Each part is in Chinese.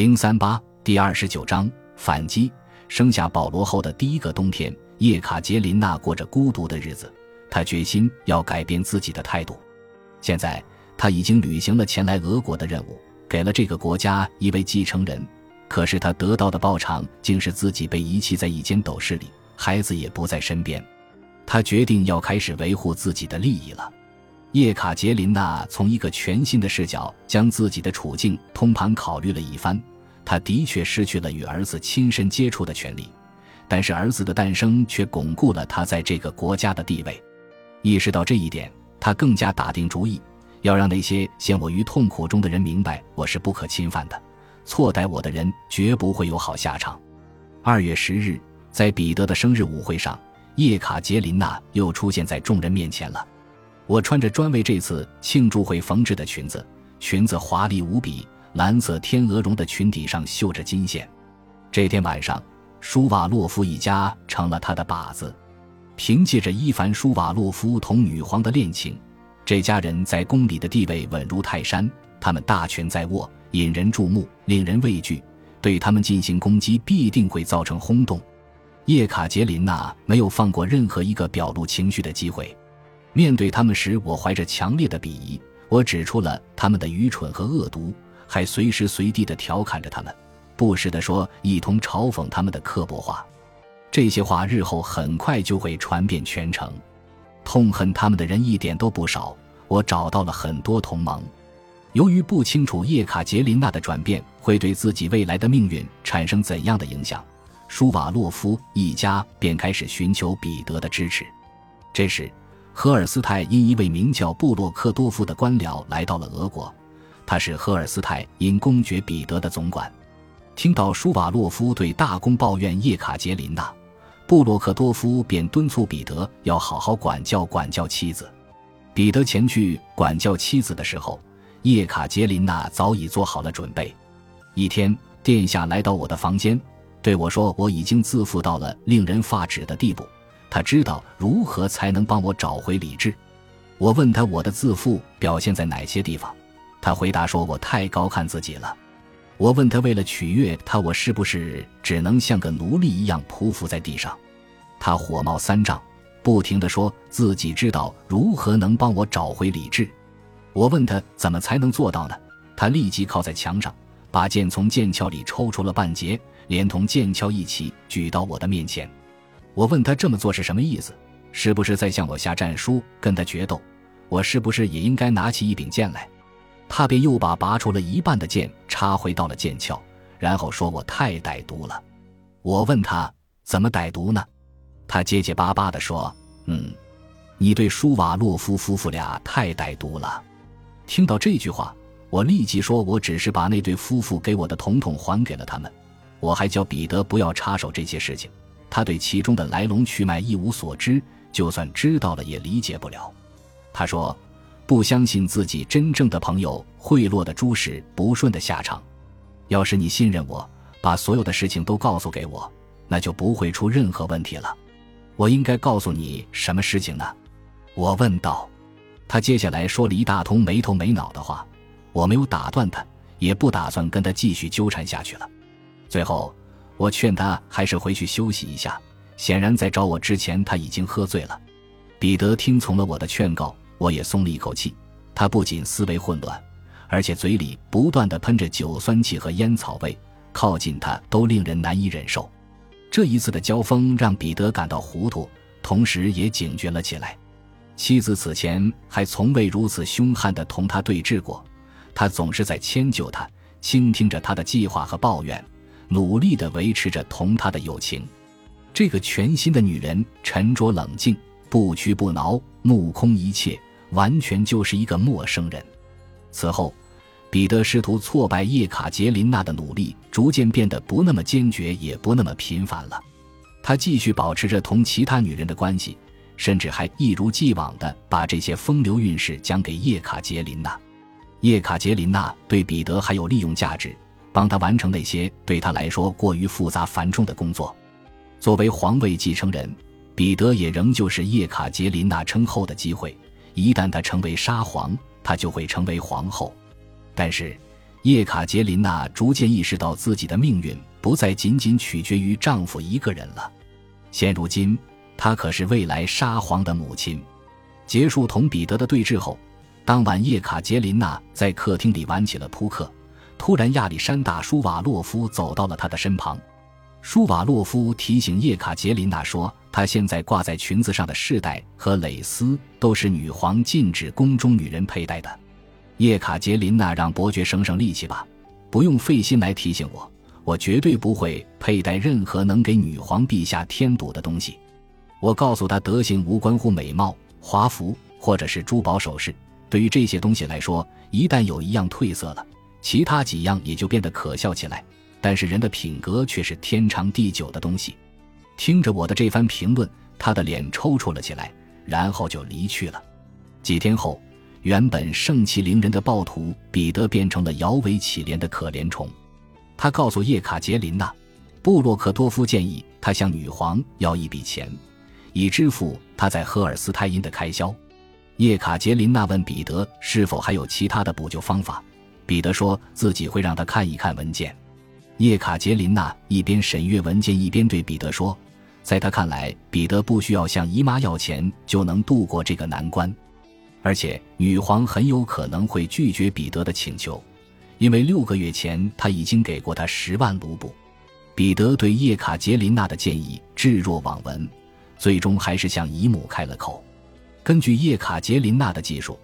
零三八第二十九章反击。生下保罗后的第一个冬天，叶卡捷琳娜过着孤独的日子。她决心要改变自己的态度。现在，她已经履行了前来俄国的任务，给了这个国家一位继承人。可是，她得到的报偿竟是自己被遗弃在一间斗室里，孩子也不在身边。她决定要开始维护自己的利益了。叶卡捷琳娜从一个全新的视角将自己的处境通盘考虑了一番。他的确失去了与儿子亲身接触的权利，但是儿子的诞生却巩固了他在这个国家的地位。意识到这一点，他更加打定主意，要让那些陷我于痛苦中的人明白，我是不可侵犯的，错待我的人绝不会有好下场。二月十日，在彼得的生日舞会上，叶卡捷琳娜又出现在众人面前了。我穿着专为这次庆祝会缝制的裙子，裙子华丽无比。蓝色天鹅绒的裙底上绣着金线。这天晚上，舒瓦洛夫一家成了他的靶子。凭借着伊凡·舒瓦洛夫同女皇的恋情，这家人在宫里的地位稳如泰山。他们大权在握，引人注目，令人畏惧。对他们进行攻击，必定会造成轰动。叶卡捷琳娜没有放过任何一个表露情绪的机会。面对他们时，我怀着强烈的鄙夷。我指出了他们的愚蠢和恶毒。还随时随地地调侃着他们，不时地说一同嘲讽他们的刻薄话。这些话日后很快就会传遍全城。痛恨他们的人一点都不少。我找到了很多同盟。由于不清楚叶卡捷琳娜的转变会对自己未来的命运产生怎样的影响，舒瓦洛夫一家便开始寻求彼得的支持。这时，荷尔斯泰因一位名叫布洛克多夫的官僚来到了俄国。他是赫尔斯泰因公爵彼得的总管。听到舒瓦洛夫对大公抱怨叶卡捷琳娜，布洛克多夫便敦促彼得要好好管教管教妻子。彼得前去管教妻子的时候，叶卡捷琳娜早已做好了准备。一天，殿下来到我的房间，对我说：“我已经自负到了令人发指的地步。他知道如何才能帮我找回理智。”我问他：“我的自负表现在哪些地方？”他回答说：“我太高看自己了。”我问他：“为了取悦他，我是不是只能像个奴隶一样匍匐在地上？”他火冒三丈，不停地说自己知道如何能帮我找回理智。我问他怎么才能做到呢？他立即靠在墙上，把剑从剑鞘里抽出了半截，连同剑鞘一起举到我的面前。我问他这么做是什么意思？是不是在向我下战书，跟他决斗？我是不是也应该拿起一柄剑来？他便又把拔出了一半的剑插回到了剑鞘，然后说：“我太歹毒了。”我问他怎么歹毒呢？他结结巴巴地说：“嗯，你对舒瓦洛夫夫妇俩太歹毒了。”听到这句话，我立即说：“我只是把那对夫妇给我的统统还给了他们。我还叫彼得不要插手这些事情，他对其中的来龙去脉一无所知，就算知道了也理解不了。”他说。不相信自己真正的朋友会落得诸事不顺的下场。要是你信任我，把所有的事情都告诉给我，那就不会出任何问题了。我应该告诉你什么事情呢？我问道。他接下来说了一大通没头没脑的话，我没有打断他，也不打算跟他继续纠缠下去了。最后，我劝他还是回去休息一下。显然，在找我之前，他已经喝醉了。彼得听从了我的劝告。我也松了一口气。他不仅思维混乱，而且嘴里不断的喷着酒酸气和烟草味，靠近他都令人难以忍受。这一次的交锋让彼得感到糊涂，同时也警觉了起来。妻子此前还从未如此凶悍的同他对峙过，他总是在迁就他，倾听着他的计划和抱怨，努力的维持着同他的友情。这个全新的女人沉着冷静，不屈不挠，目空一切。完全就是一个陌生人。此后，彼得试图挫败叶卡捷琳娜的努力逐渐变得不那么坚决，也不那么频繁了。他继续保持着同其他女人的关系，甚至还一如既往地把这些风流韵事讲给叶卡捷琳娜。叶卡捷琳娜对彼得还有利用价值，帮他完成那些对他来说过于复杂繁重的工作。作为皇位继承人，彼得也仍旧是叶卡捷琳娜称后的机会。一旦他成为沙皇，她就会成为皇后。但是，叶卡捷琳娜逐渐意识到自己的命运不再仅仅取决于丈夫一个人了。现如今，她可是未来沙皇的母亲。结束同彼得的对峙后，当晚叶卡捷琳娜在客厅里玩起了扑克。突然，亚历山大·舒瓦洛夫走到了她的身旁。舒瓦洛夫提醒叶卡捷琳娜说：“她现在挂在裙子上的饰带和蕾丝都是女皇禁止宫中女人佩戴的。”叶卡捷琳娜让伯爵省省力气吧，不用费心来提醒我，我绝对不会佩戴任何能给女皇陛下添堵的东西。我告诉他，德行无关乎美貌、华服或者是珠宝首饰。对于这些东西来说，一旦有一样褪色了，其他几样也就变得可笑起来。但是人的品格却是天长地久的东西。听着我的这番评论，他的脸抽搐了起来，然后就离去了。几天后，原本盛气凌人的暴徒彼得变成了摇尾乞怜的可怜虫。他告诉叶卡捷琳娜，布洛克多夫建议他向女皇要一笔钱，以支付他在赫尔斯泰因的开销。叶卡捷琳娜问彼得是否还有其他的补救方法，彼得说自己会让他看一看文件。叶卡捷琳娜一边审阅文件，一边对彼得说：“在他看来，彼得不需要向姨妈要钱就能度过这个难关，而且女皇很有可能会拒绝彼得的请求，因为六个月前他已经给过他十万卢布。”彼得对叶卡捷琳娜的建议置若罔闻，最终还是向姨母开了口。根据叶卡捷琳娜的技术，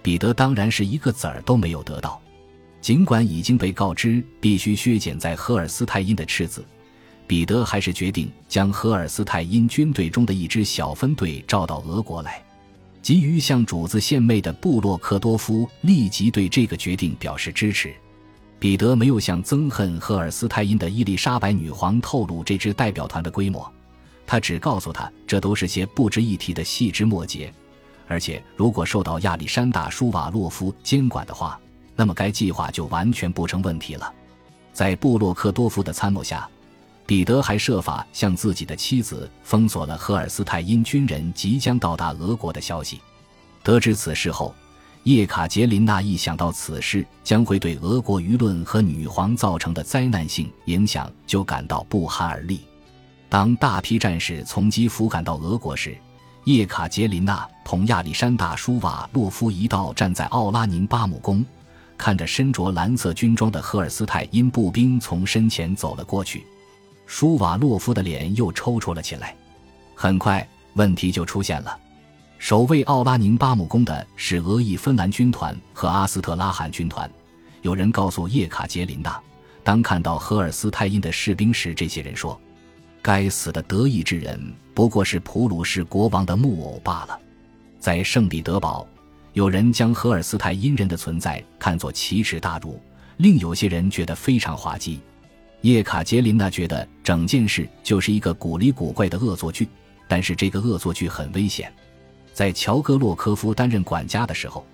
彼得当然是一个子儿都没有得到。尽管已经被告知必须削减在赫尔斯泰因的赤子，彼得还是决定将赫尔斯泰因军队中的一支小分队召到俄国来。急于向主子献媚的布洛克多夫立即对这个决定表示支持。彼得没有向憎恨赫尔斯泰因的伊丽莎白女皇透露这支代表团的规模，他只告诉他这都是些不值一提的细枝末节，而且如果受到亚历山大·舒瓦洛夫监管的话。那么该计划就完全不成问题了。在布洛克多夫的参谋下，彼得还设法向自己的妻子封锁了赫尔斯泰因军人即将到达俄国的消息。得知此事后，叶卡捷琳娜一想到此事将会对俄国舆论和女皇造成的灾难性影响，就感到不寒而栗。当大批战士从基辅赶到俄国时，叶卡捷琳娜同亚历山大·舒瓦洛夫一道站在奥拉宁巴姆宫。看着身着蓝色军装的赫尔斯泰因步兵从身前走了过去，舒瓦洛夫的脸又抽搐了起来。很快，问题就出现了：守卫奥拉宁巴姆宫的是俄裔芬兰军团和阿斯特拉罕军团。有人告诉叶卡捷琳娜，当看到赫尔斯泰因的士兵时，这些人说：“该死的德意志人不过是普鲁士国王的木偶罢了。”在圣彼得堡。有人将荷尔斯泰因人的存在看作奇耻大辱，另有些人觉得非常滑稽。叶卡捷琳娜觉得整件事就是一个古里古怪的恶作剧，但是这个恶作剧很危险。在乔戈洛科夫担任管家的时候，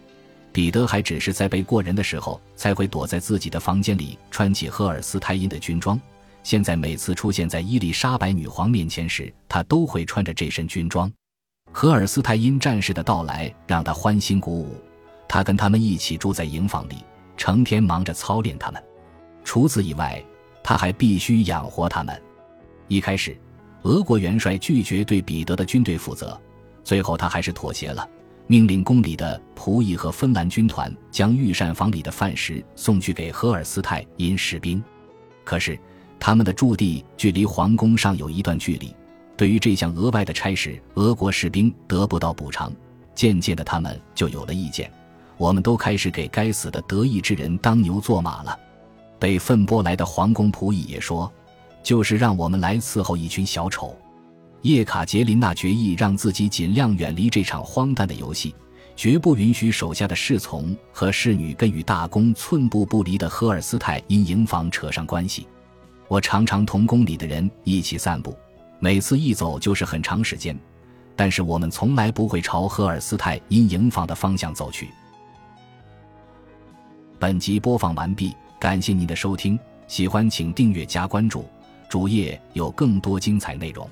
彼得还只是在背过人的时候才会躲在自己的房间里穿起荷尔斯泰因的军装。现在每次出现在伊丽莎白女皇面前时，他都会穿着这身军装。荷尔斯泰因战士的到来让他欢欣鼓舞，他跟他们一起住在营房里，成天忙着操练他们。除此以外，他还必须养活他们。一开始，俄国元帅拒绝对彼得的军队负责，最后他还是妥协了，命令宫里的仆役和芬兰军团将御膳房里的饭食送去给荷尔斯泰因士兵。可是，他们的驻地距离皇宫尚有一段距离。对于这项额外的差事，俄国士兵得不到补偿，渐渐的，他们就有了意见。我们都开始给该死的德意志人当牛做马了。被愤波来的皇宫仆役也说：“就是让我们来伺候一群小丑。”叶卡捷琳娜决意让自己尽量远离这场荒诞的游戏，绝不允许手下的侍从和侍女跟与大公寸步不离的赫尔斯泰因营房扯上关系。我常常同宫里的人一起散步。每次一走就是很长时间，但是我们从来不会朝赫尔斯泰因营房的方向走去。本集播放完毕，感谢您的收听，喜欢请订阅加关注，主页有更多精彩内容。